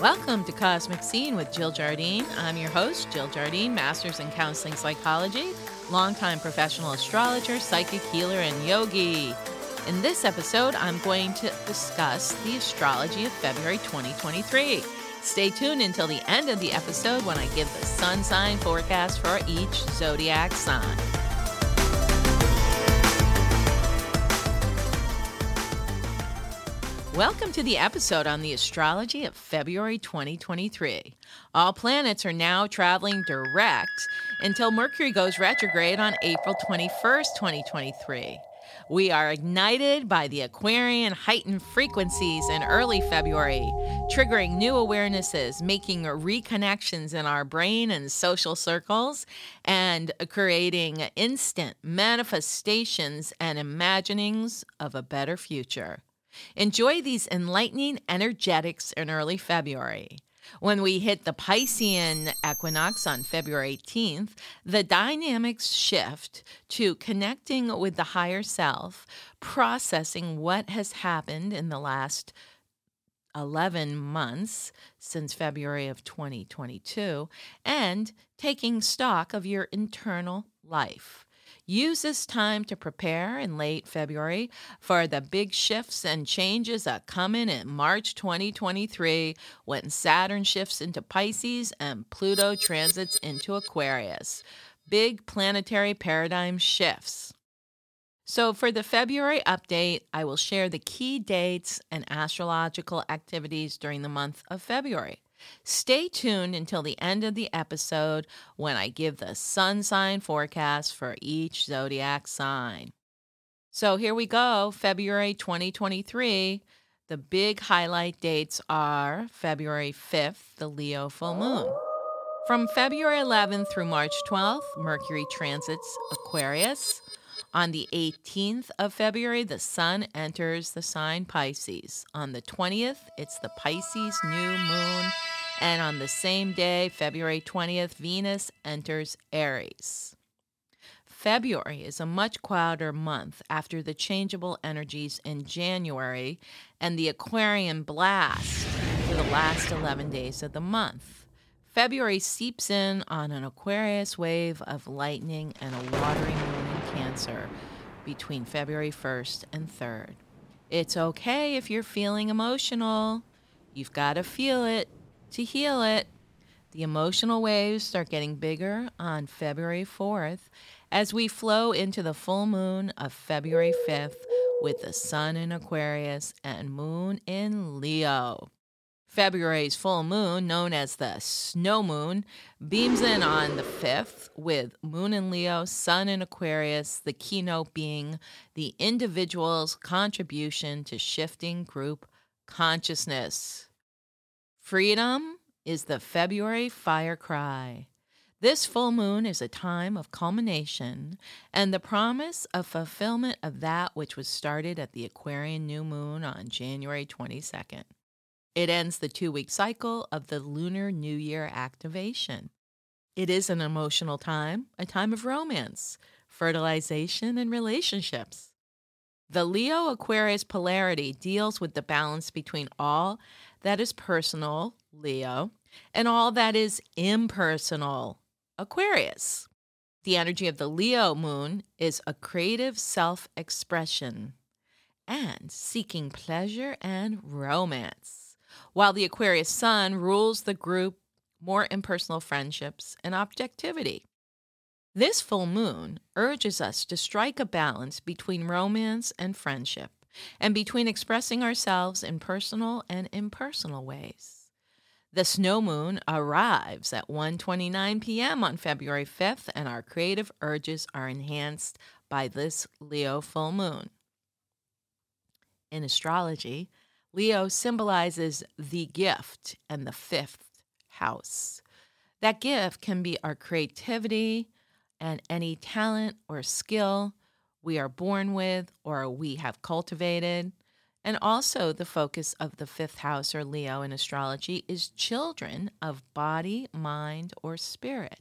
Welcome to Cosmic Scene with Jill Jardine. I'm your host, Jill Jardine, Master's in Counseling Psychology, longtime professional astrologer, psychic healer, and yogi. In this episode, I'm going to discuss the astrology of February 2023. Stay tuned until the end of the episode when I give the sun sign forecast for each zodiac sign. Welcome to the episode on the astrology of February 2023. All planets are now traveling direct until Mercury goes retrograde on April 21st, 2023. We are ignited by the Aquarian heightened frequencies in early February, triggering new awarenesses, making reconnections in our brain and social circles, and creating instant manifestations and imaginings of a better future. Enjoy these enlightening energetics in early February. When we hit the Piscean equinox on February 18th, the dynamics shift to connecting with the higher self, processing what has happened in the last 11 months since February of 2022, and taking stock of your internal life. Use this time to prepare in late February for the big shifts and changes that come in in March 2023 when Saturn shifts into Pisces and Pluto transits into Aquarius. Big planetary paradigm shifts. So, for the February update, I will share the key dates and astrological activities during the month of February. Stay tuned until the end of the episode when I give the sun sign forecast for each zodiac sign. So here we go, February 2023. The big highlight dates are February 5th, the Leo full moon. From February 11th through March 12th, Mercury transits Aquarius. On the 18th of February, the sun enters the sign Pisces. On the 20th, it's the Pisces new moon. And on the same day, February 20th, Venus enters Aries. February is a much quieter month after the changeable energies in January and the Aquarian blast for the last 11 days of the month. February seeps in on an Aquarius wave of lightning and a watery moon in Cancer between February 1st and 3rd. It's okay if you're feeling emotional. You've got to feel it to heal it. The emotional waves start getting bigger on February 4th as we flow into the full moon of February 5th with the sun in Aquarius and moon in Leo. February's full moon, known as the snow moon, beams in on the 5th with moon in Leo, sun in Aquarius, the keynote being the individual's contribution to shifting group consciousness. Freedom is the February fire cry. This full moon is a time of culmination and the promise of fulfillment of that which was started at the Aquarian new moon on January 22nd. It ends the two week cycle of the Lunar New Year activation. It is an emotional time, a time of romance, fertilization, and relationships. The Leo Aquarius polarity deals with the balance between all that is personal, Leo, and all that is impersonal, Aquarius. The energy of the Leo moon is a creative self expression and seeking pleasure and romance, while the Aquarius sun rules the group, more impersonal friendships, and objectivity. This full moon urges us to strike a balance between romance and friendship and between expressing ourselves in personal and impersonal ways. The snow moon arrives at 1:29 p.m. on February 5th and our creative urges are enhanced by this Leo full moon. In astrology, Leo symbolizes the gift and the fifth house. That gift can be our creativity and any talent or skill we are born with or we have cultivated. And also, the focus of the fifth house or Leo in astrology is children of body, mind, or spirit.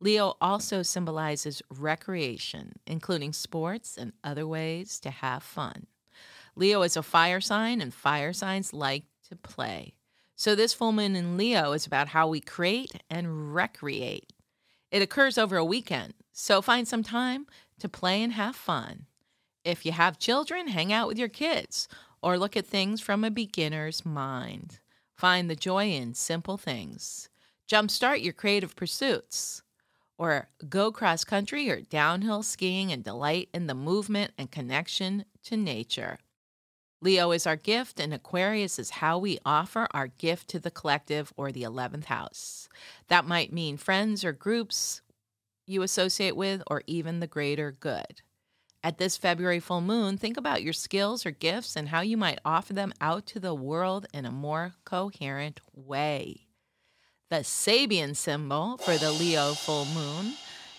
Leo also symbolizes recreation, including sports and other ways to have fun. Leo is a fire sign, and fire signs like to play. So, this full moon in Leo is about how we create and recreate. It occurs over a weekend, so find some time to play and have fun. If you have children, hang out with your kids or look at things from a beginner's mind. Find the joy in simple things. Jumpstart your creative pursuits. Or go cross country or downhill skiing and delight in the movement and connection to nature. Leo is our gift, and Aquarius is how we offer our gift to the collective or the 11th house. That might mean friends or groups you associate with, or even the greater good. At this February full moon, think about your skills or gifts and how you might offer them out to the world in a more coherent way. The Sabian symbol for the Leo full moon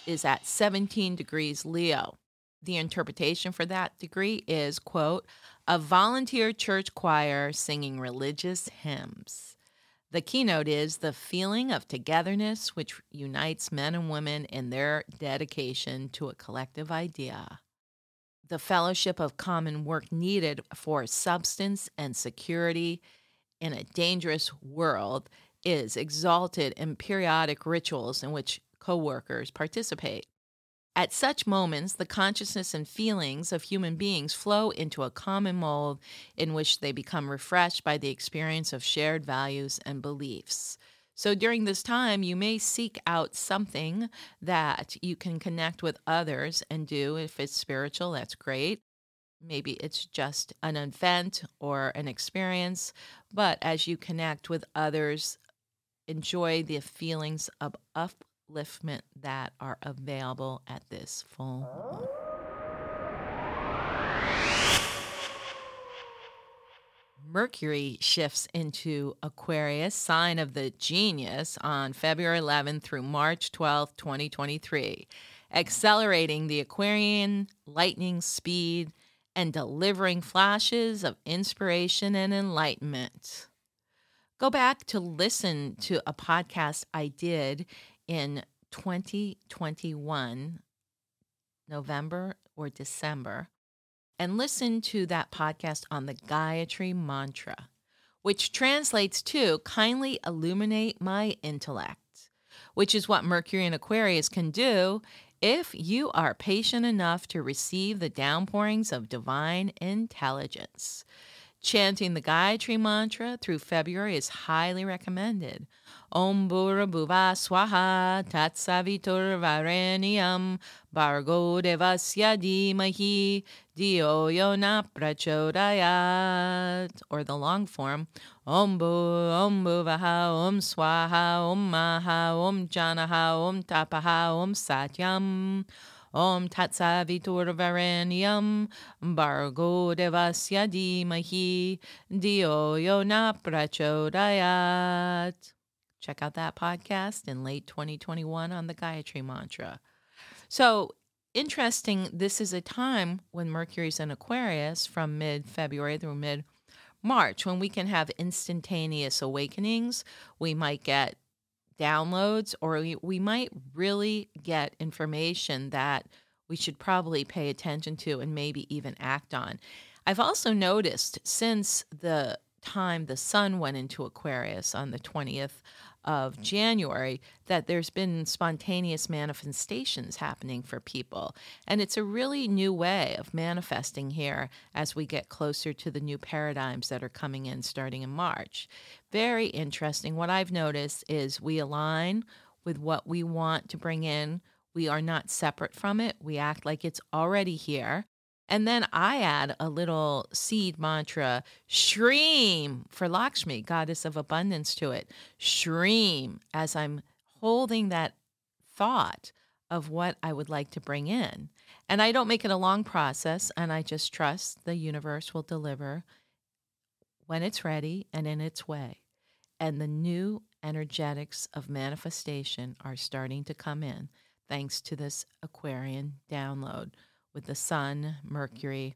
is at 17 degrees Leo. The interpretation for that degree is, quote, a volunteer church choir singing religious hymns. The keynote is the feeling of togetherness which unites men and women in their dedication to a collective idea the fellowship of common work needed for substance and security in a dangerous world is exalted in periodic rituals in which co-workers participate. At such moments, the consciousness and feelings of human beings flow into a common mold in which they become refreshed by the experience of shared values and beliefs. So during this time, you may seek out something that you can connect with others and do. If it's spiritual, that's great. Maybe it's just an event or an experience. But as you connect with others, enjoy the feelings of upliftment that are available at this full moon. Mercury shifts into Aquarius, sign of the genius, on February 11th through March 12th, 2023, accelerating the Aquarian lightning speed and delivering flashes of inspiration and enlightenment. Go back to listen to a podcast I did in 2021, November or December and listen to that podcast on the Gayatri Mantra, which translates to kindly illuminate my intellect, which is what Mercury and Aquarius can do if you are patient enough to receive the downpourings of divine intelligence. Chanting the Gayatri Mantra through February is highly recommended. Om Bhura Bhuva Swaha Tatsavitur Varenyam Bargo Devasya Dhimahi Dio Yona Prachodayat or the long form Om Bu Om Bhuvaha Om Swaha Om Maha Om Janaha Om Tapaha Om Satyam Om Tatsavitur Varenyam Bargo Devasya Dhimahi Dio Yona Prachodayat Check out that podcast in late 2021 on the Gayatri Mantra. So, interesting, this is a time when Mercury's in Aquarius from mid February through mid March when we can have instantaneous awakenings. We might get downloads or we, we might really get information that we should probably pay attention to and maybe even act on. I've also noticed since the time the sun went into Aquarius on the 20th of January that there's been spontaneous manifestations happening for people. And it's a really new way of manifesting here as we get closer to the new paradigms that are coming in starting in March. Very interesting. What I've noticed is we align with what we want to bring in. We are not separate from it. We act like it's already here. And then I add a little seed mantra, Shreem, for Lakshmi, goddess of abundance, to it. Shreem, as I'm holding that thought of what I would like to bring in. And I don't make it a long process, and I just trust the universe will deliver when it's ready and in its way. And the new energetics of manifestation are starting to come in thanks to this Aquarian download with the Sun, Mercury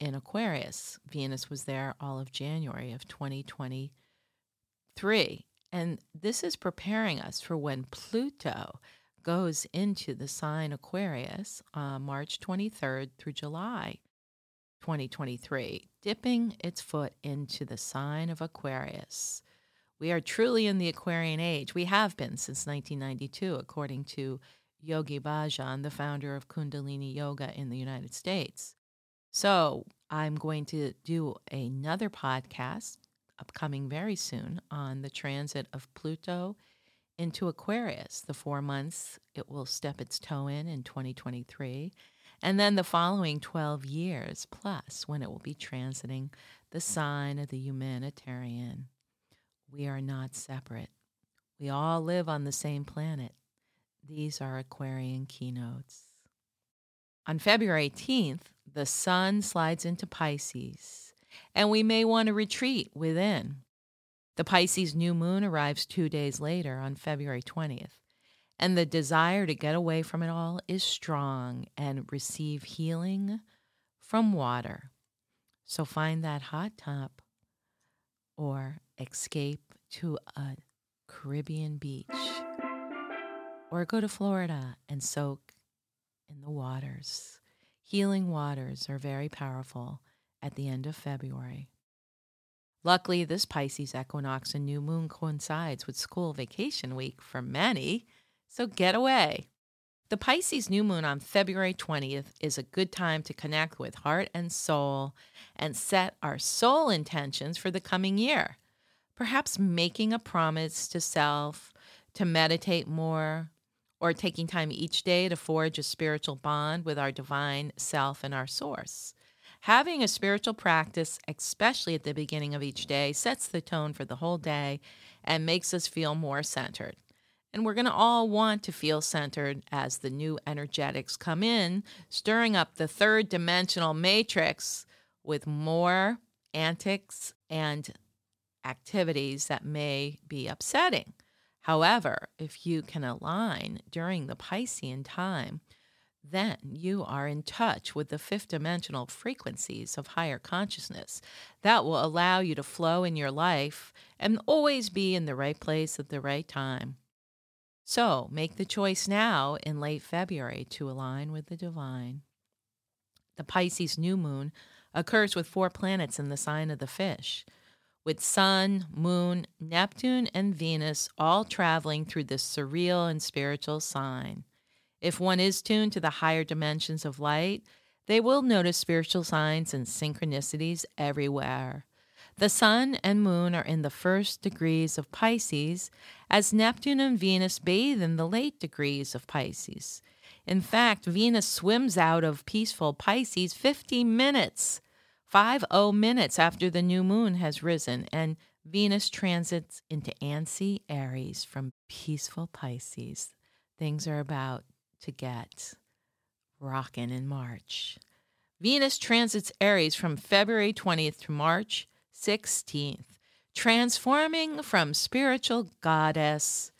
in Aquarius. Venus was there all of January of 2023. And this is preparing us for when Pluto goes into the sign Aquarius uh, March 23rd through July 2023, dipping its foot into the sign of Aquarius, We are truly in the Aquarian age. We have been since 1992, according to Yogi Bhajan, the founder of Kundalini Yoga in the United States. So, I'm going to do another podcast upcoming very soon on the transit of Pluto into Aquarius, the four months it will step its toe in in 2023, and then the following 12 years plus when it will be transiting the sign of the humanitarian. We are not separate. We all live on the same planet. These are Aquarian keynotes. On February 18th, the sun slides into Pisces, and we may want to retreat within. The Pisces new moon arrives two days later on February 20th, and the desire to get away from it all is strong and receive healing from water. So find that hot tub or escape to a Caribbean beach or go to Florida and soak in the waters. Healing waters are very powerful at the end of February. Luckily, this Pisces equinox and new moon coincides with school vacation week for many, so get away. The Pisces new moon on February 20th is a good time to connect with heart and soul and set our soul intentions for the coming year. Perhaps making a promise to self to meditate more, or taking time each day to forge a spiritual bond with our divine self and our source. Having a spiritual practice, especially at the beginning of each day, sets the tone for the whole day and makes us feel more centered. And we're going to all want to feel centered as the new energetics come in, stirring up the third dimensional matrix with more antics and activities that may be upsetting. However, if you can align during the Piscean time, then you are in touch with the fifth dimensional frequencies of higher consciousness that will allow you to flow in your life and always be in the right place at the right time. So make the choice now in late February to align with the divine. The Pisces new moon occurs with four planets in the sign of the fish with Sun, Moon, Neptune, and Venus all traveling through this surreal and spiritual sign. If one is tuned to the higher dimensions of light, they will notice spiritual signs and synchronicities everywhere. The Sun and Moon are in the first degrees of Pisces, as Neptune and Venus bathe in the late degrees of Pisces. In fact, Venus swims out of peaceful Pisces 50 minutes 50 minutes after the new moon has risen and Venus transits into antsy Aries from peaceful Pisces. Things are about to get rocking in March. Venus transits Aries from February 20th to March 16th, transforming from spiritual goddess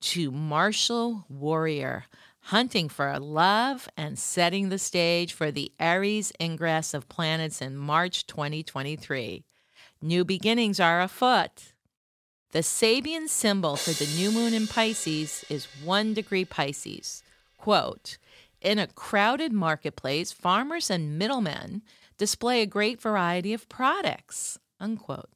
to martial warrior, hunting for love and setting the stage for the Aries ingress of planets in March 2023. New beginnings are afoot. The Sabian symbol for the new moon in Pisces is one degree Pisces. Quote, in a crowded marketplace, farmers and middlemen display a great variety of products. Unquote.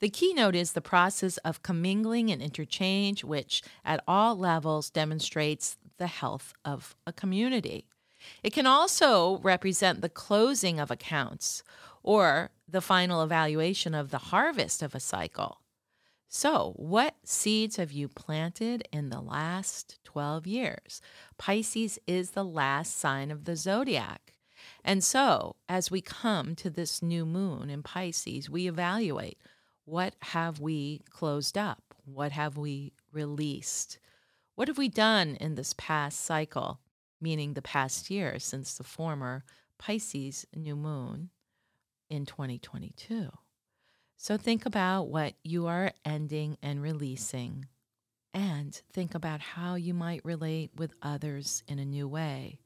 The keynote is the process of commingling and interchange, which at all levels demonstrates the health of a community. It can also represent the closing of accounts or the final evaluation of the harvest of a cycle. So, what seeds have you planted in the last 12 years? Pisces is the last sign of the zodiac. And so, as we come to this new moon in Pisces, we evaluate what have we closed up? What have we released? What have we done in this past cycle, meaning the past year since the former Pisces new moon in 2022? So think about what you are ending and releasing, and think about how you might relate with others in a new way.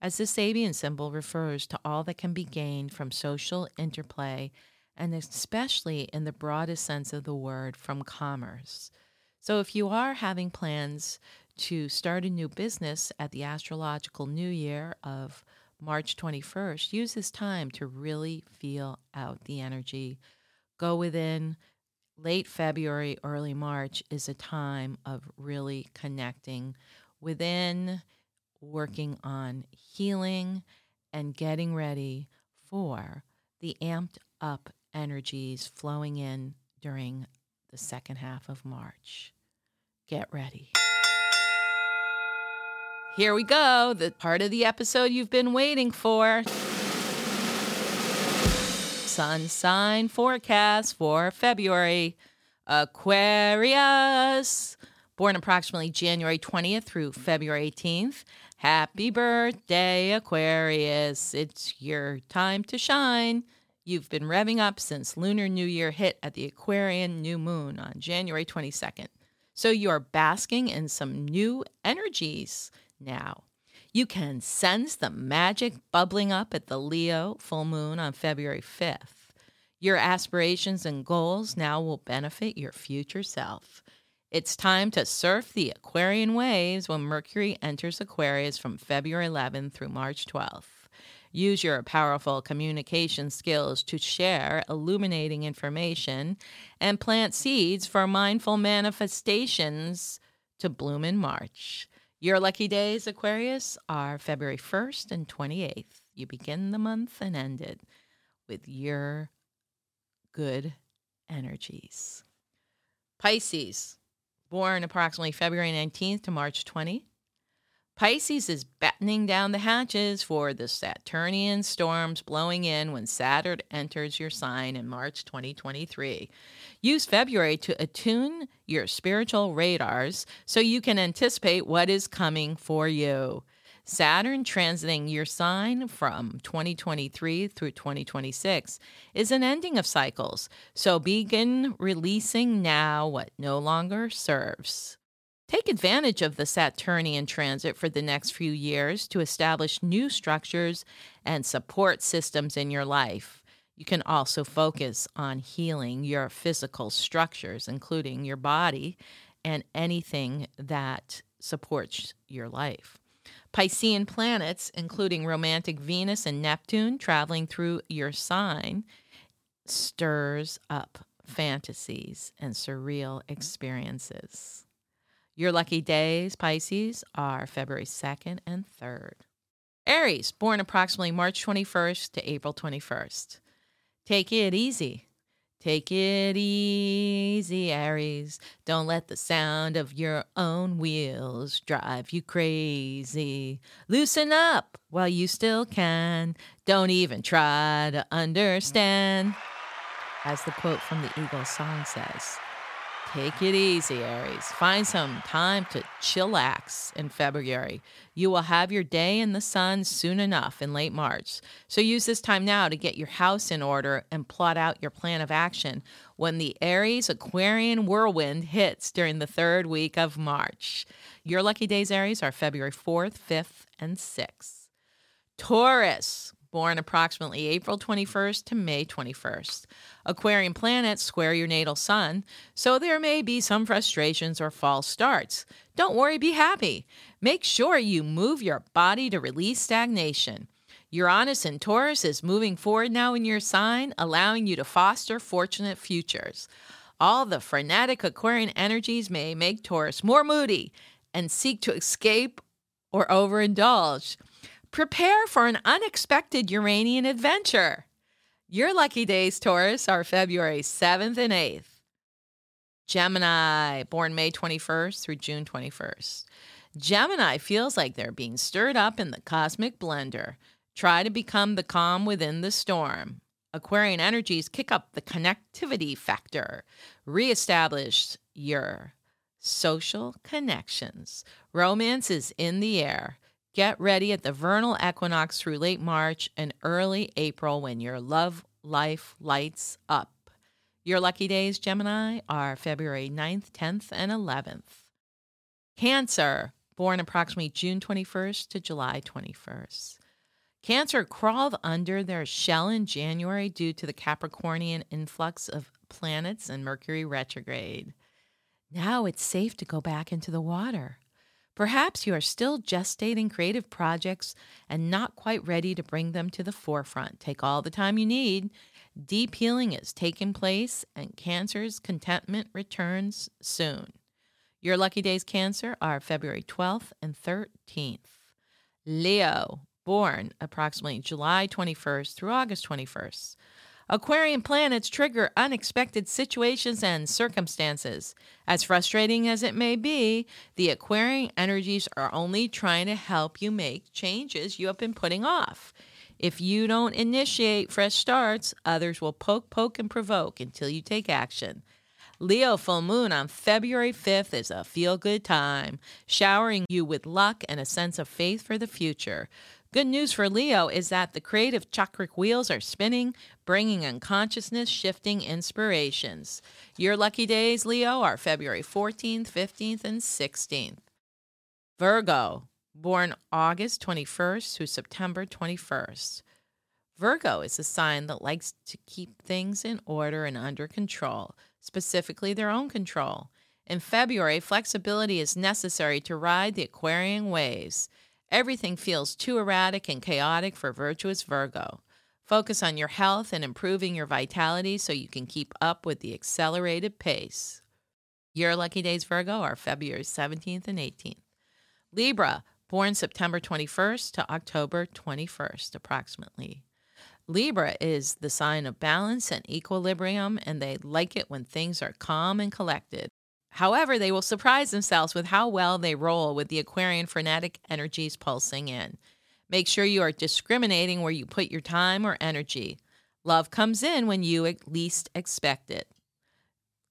As the Sabian symbol refers to all that can be gained from social interplay, and especially in the broadest sense of the word, from commerce. So if you are having plans to start a new business at the astrological new year of March 21st, use this time to really feel out the energy. Go within, late February, early March is a time of really connecting within, working on healing, and getting ready for the amped up energies flowing in during the second half of March. Get ready. Here we go, the part of the episode you've been waiting for. Sun sign forecast for February. Aquarius, born approximately January 20th through February 18th. Happy birthday, Aquarius. It's your time to shine. You've been revving up since Lunar New Year hit at the Aquarian new moon on January 22nd. So you're basking in some new energies now. You can sense the magic bubbling up at the Leo full moon on February 5th. Your aspirations and goals now will benefit your future self. It's time to surf the Aquarian waves when Mercury enters Aquarius from February 11th through March 12th. Use your powerful communication skills to share illuminating information and plant seeds for mindful manifestations to bloom in March. Your lucky days, Aquarius, are February 1st and 28th. You begin the month and end it with your good energies. Pisces, born approximately February 19th to March 20. Pisces is battening down the hatches for the Saturnian storms blowing in when Saturn enters your sign in March 2023. Use February to attune your spiritual radars so you can anticipate what is coming for you. Saturn transiting your sign from 2023 through 2026 is an ending of cycles, so begin releasing now what no longer serves. Take advantage of the Saturnian transit for the next few years to establish new structures and support systems in your life. You can also focus on healing your physical structures, including your body and anything that supports your life. Piscean planets, including romantic Venus and Neptune traveling through your sign, stirs up fantasies and surreal experiences. Your lucky days, Pisces, are February 2nd and 3rd. Aries, born approximately March 21st to April 21st. Take it easy. Take it easy, Aries. Don't let the sound of your own wheels drive you crazy. Loosen up while you still can. Don't even try to understand. As the quote from the Eagles song says. Take it easy, Aries. Find some time to chillax in February. You will have your day in the sun soon enough in late March. So use this time now to get your house in order and plot out your plan of action when the Aries Aquarian whirlwind hits during the third week of March. Your lucky days, Aries, are February 4th, 5th, and 6th. Taurus, born approximately April 21st to May 21st. Aquarian planets square your natal sun, so there may be some frustrations or false starts. Don't worry, be happy. Make sure you move your body to release stagnation. Uranus in Taurus is moving forward now in your sign, allowing you to foster fortunate futures. All the frenetic Aquarian energies may make Taurus more moody and seek to escape or overindulge. Prepare for an unexpected Uranian adventure. Your lucky days, Taurus, are February 7th and 8th. Gemini, born May 21st through June 21st. Gemini feels like they're being stirred up in the cosmic blender. Try to become the calm within the storm. Aquarian energies kick up the connectivity factor. Reestablish your social connections. Romance is in the air. Get ready at the vernal equinox through late March and early April when your love life lights up. Your lucky days, Gemini, are February 9th, 10th, and 11th. Cancer, born approximately June 21st to July 21st. Cancer crawled under their shell in January due to the Capricornian influx of planets and Mercury retrograde. Now it's safe to go back into the water. Perhaps you are still gestating creative projects and not quite ready to bring them to the forefront. Take all the time you need. Deep healing is taking place, and Cancer's contentment returns soon. Your lucky days, Cancer, are February 12th and 13th. Leo, born approximately July 21st through August 21st. Aquarian planets trigger unexpected situations and circumstances. As frustrating as it may be, the Aquarian energies are only trying to help you make changes you have been putting off. If you don't initiate fresh starts, others will poke, poke, and provoke until you take action. Leo full moon on February 5th is a feel good time, showering you with luck and a sense of faith for the future. Good news for Leo is that the creative chakric wheels are spinning, bringing in consciousness shifting inspirations. Your lucky days, Leo, are February 14th, 15th, and 16th. Virgo, born August 21st through September 21st. Virgo is a sign that likes to keep things in order and under control, specifically their own control. In February, flexibility is necessary to ride the Aquarian waves. Everything feels too erratic and chaotic for virtuous Virgo. Focus on your health and improving your vitality so you can keep up with the accelerated pace. Your lucky days, Virgo, are February 17th and 18th. Libra, born September 21st to October 21st, approximately. Libra is the sign of balance and equilibrium, and they like it when things are calm and collected. However, they will surprise themselves with how well they roll with the Aquarian frenetic energies pulsing in. Make sure you are discriminating where you put your time or energy. Love comes in when you least expect it.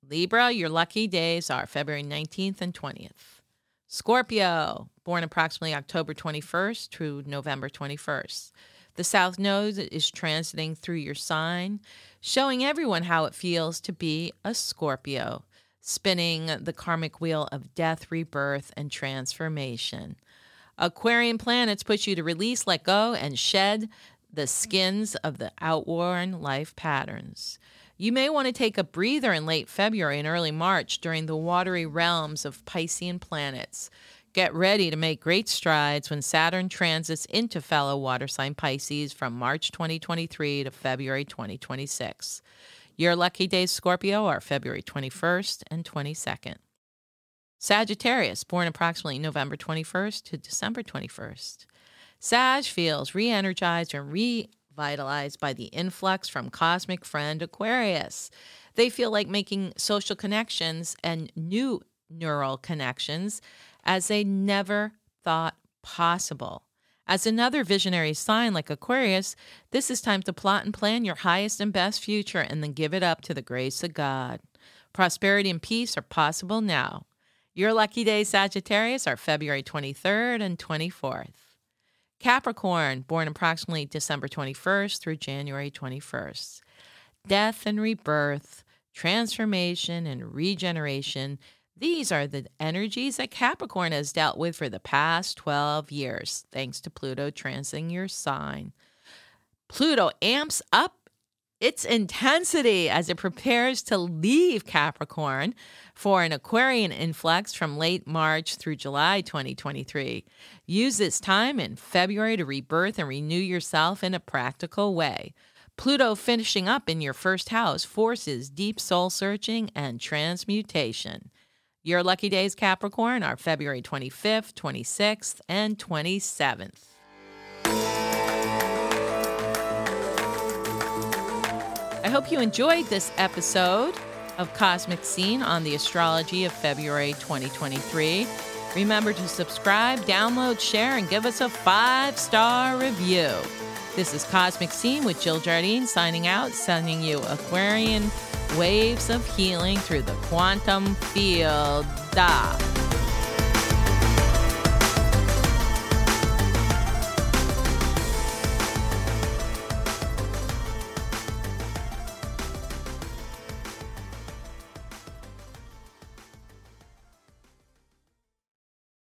Libra, your lucky days are February 19th and 20th. Scorpio, born approximately October 21st through November 21st. The South Node is transiting through your sign, showing everyone how it feels to be a Scorpio spinning the karmic wheel of death, rebirth, and transformation. Aquarian planets push you to release, let go, and shed the skins of the outworn life patterns. You may want to take a breather in late February and early March during the watery realms of Piscean planets. Get ready to make great strides when Saturn transits into fellow water sign Pisces from March 2023 to February 2026. Your lucky days, Scorpio, are February 21st and 22nd. Sagittarius, born approximately November 21st to December 21st. Sag feels re energized and revitalized by the influx from cosmic friend Aquarius. They feel like making social connections and new neural connections as they never thought possible. As another visionary sign like Aquarius, this is time to plot and plan your highest and best future and then give it up to the grace of God. Prosperity and peace are possible now. Your lucky days, Sagittarius, are February 23rd and 24th. Capricorn, born approximately December 21st through January 21st. Death and rebirth, transformation and regeneration these are the energies that Capricorn has dealt with for the past 12 years, thanks to Pluto transiting your sign. Pluto amps up its intensity as it prepares to leave Capricorn for an Aquarian influx from late March through July 2023. Use this time in February to rebirth and renew yourself in a practical way. Pluto finishing up in your first house forces deep soul searching and transmutation. Your lucky days, Capricorn, are February 25th, 26th, and 27th. I hope you enjoyed this episode of Cosmic Scene on the astrology of February 2023. Remember to subscribe, download, share, and give us a five star review. This is Cosmic Scene with Jill Jardine signing out, sending you Aquarian waves of healing through the quantum field. Da.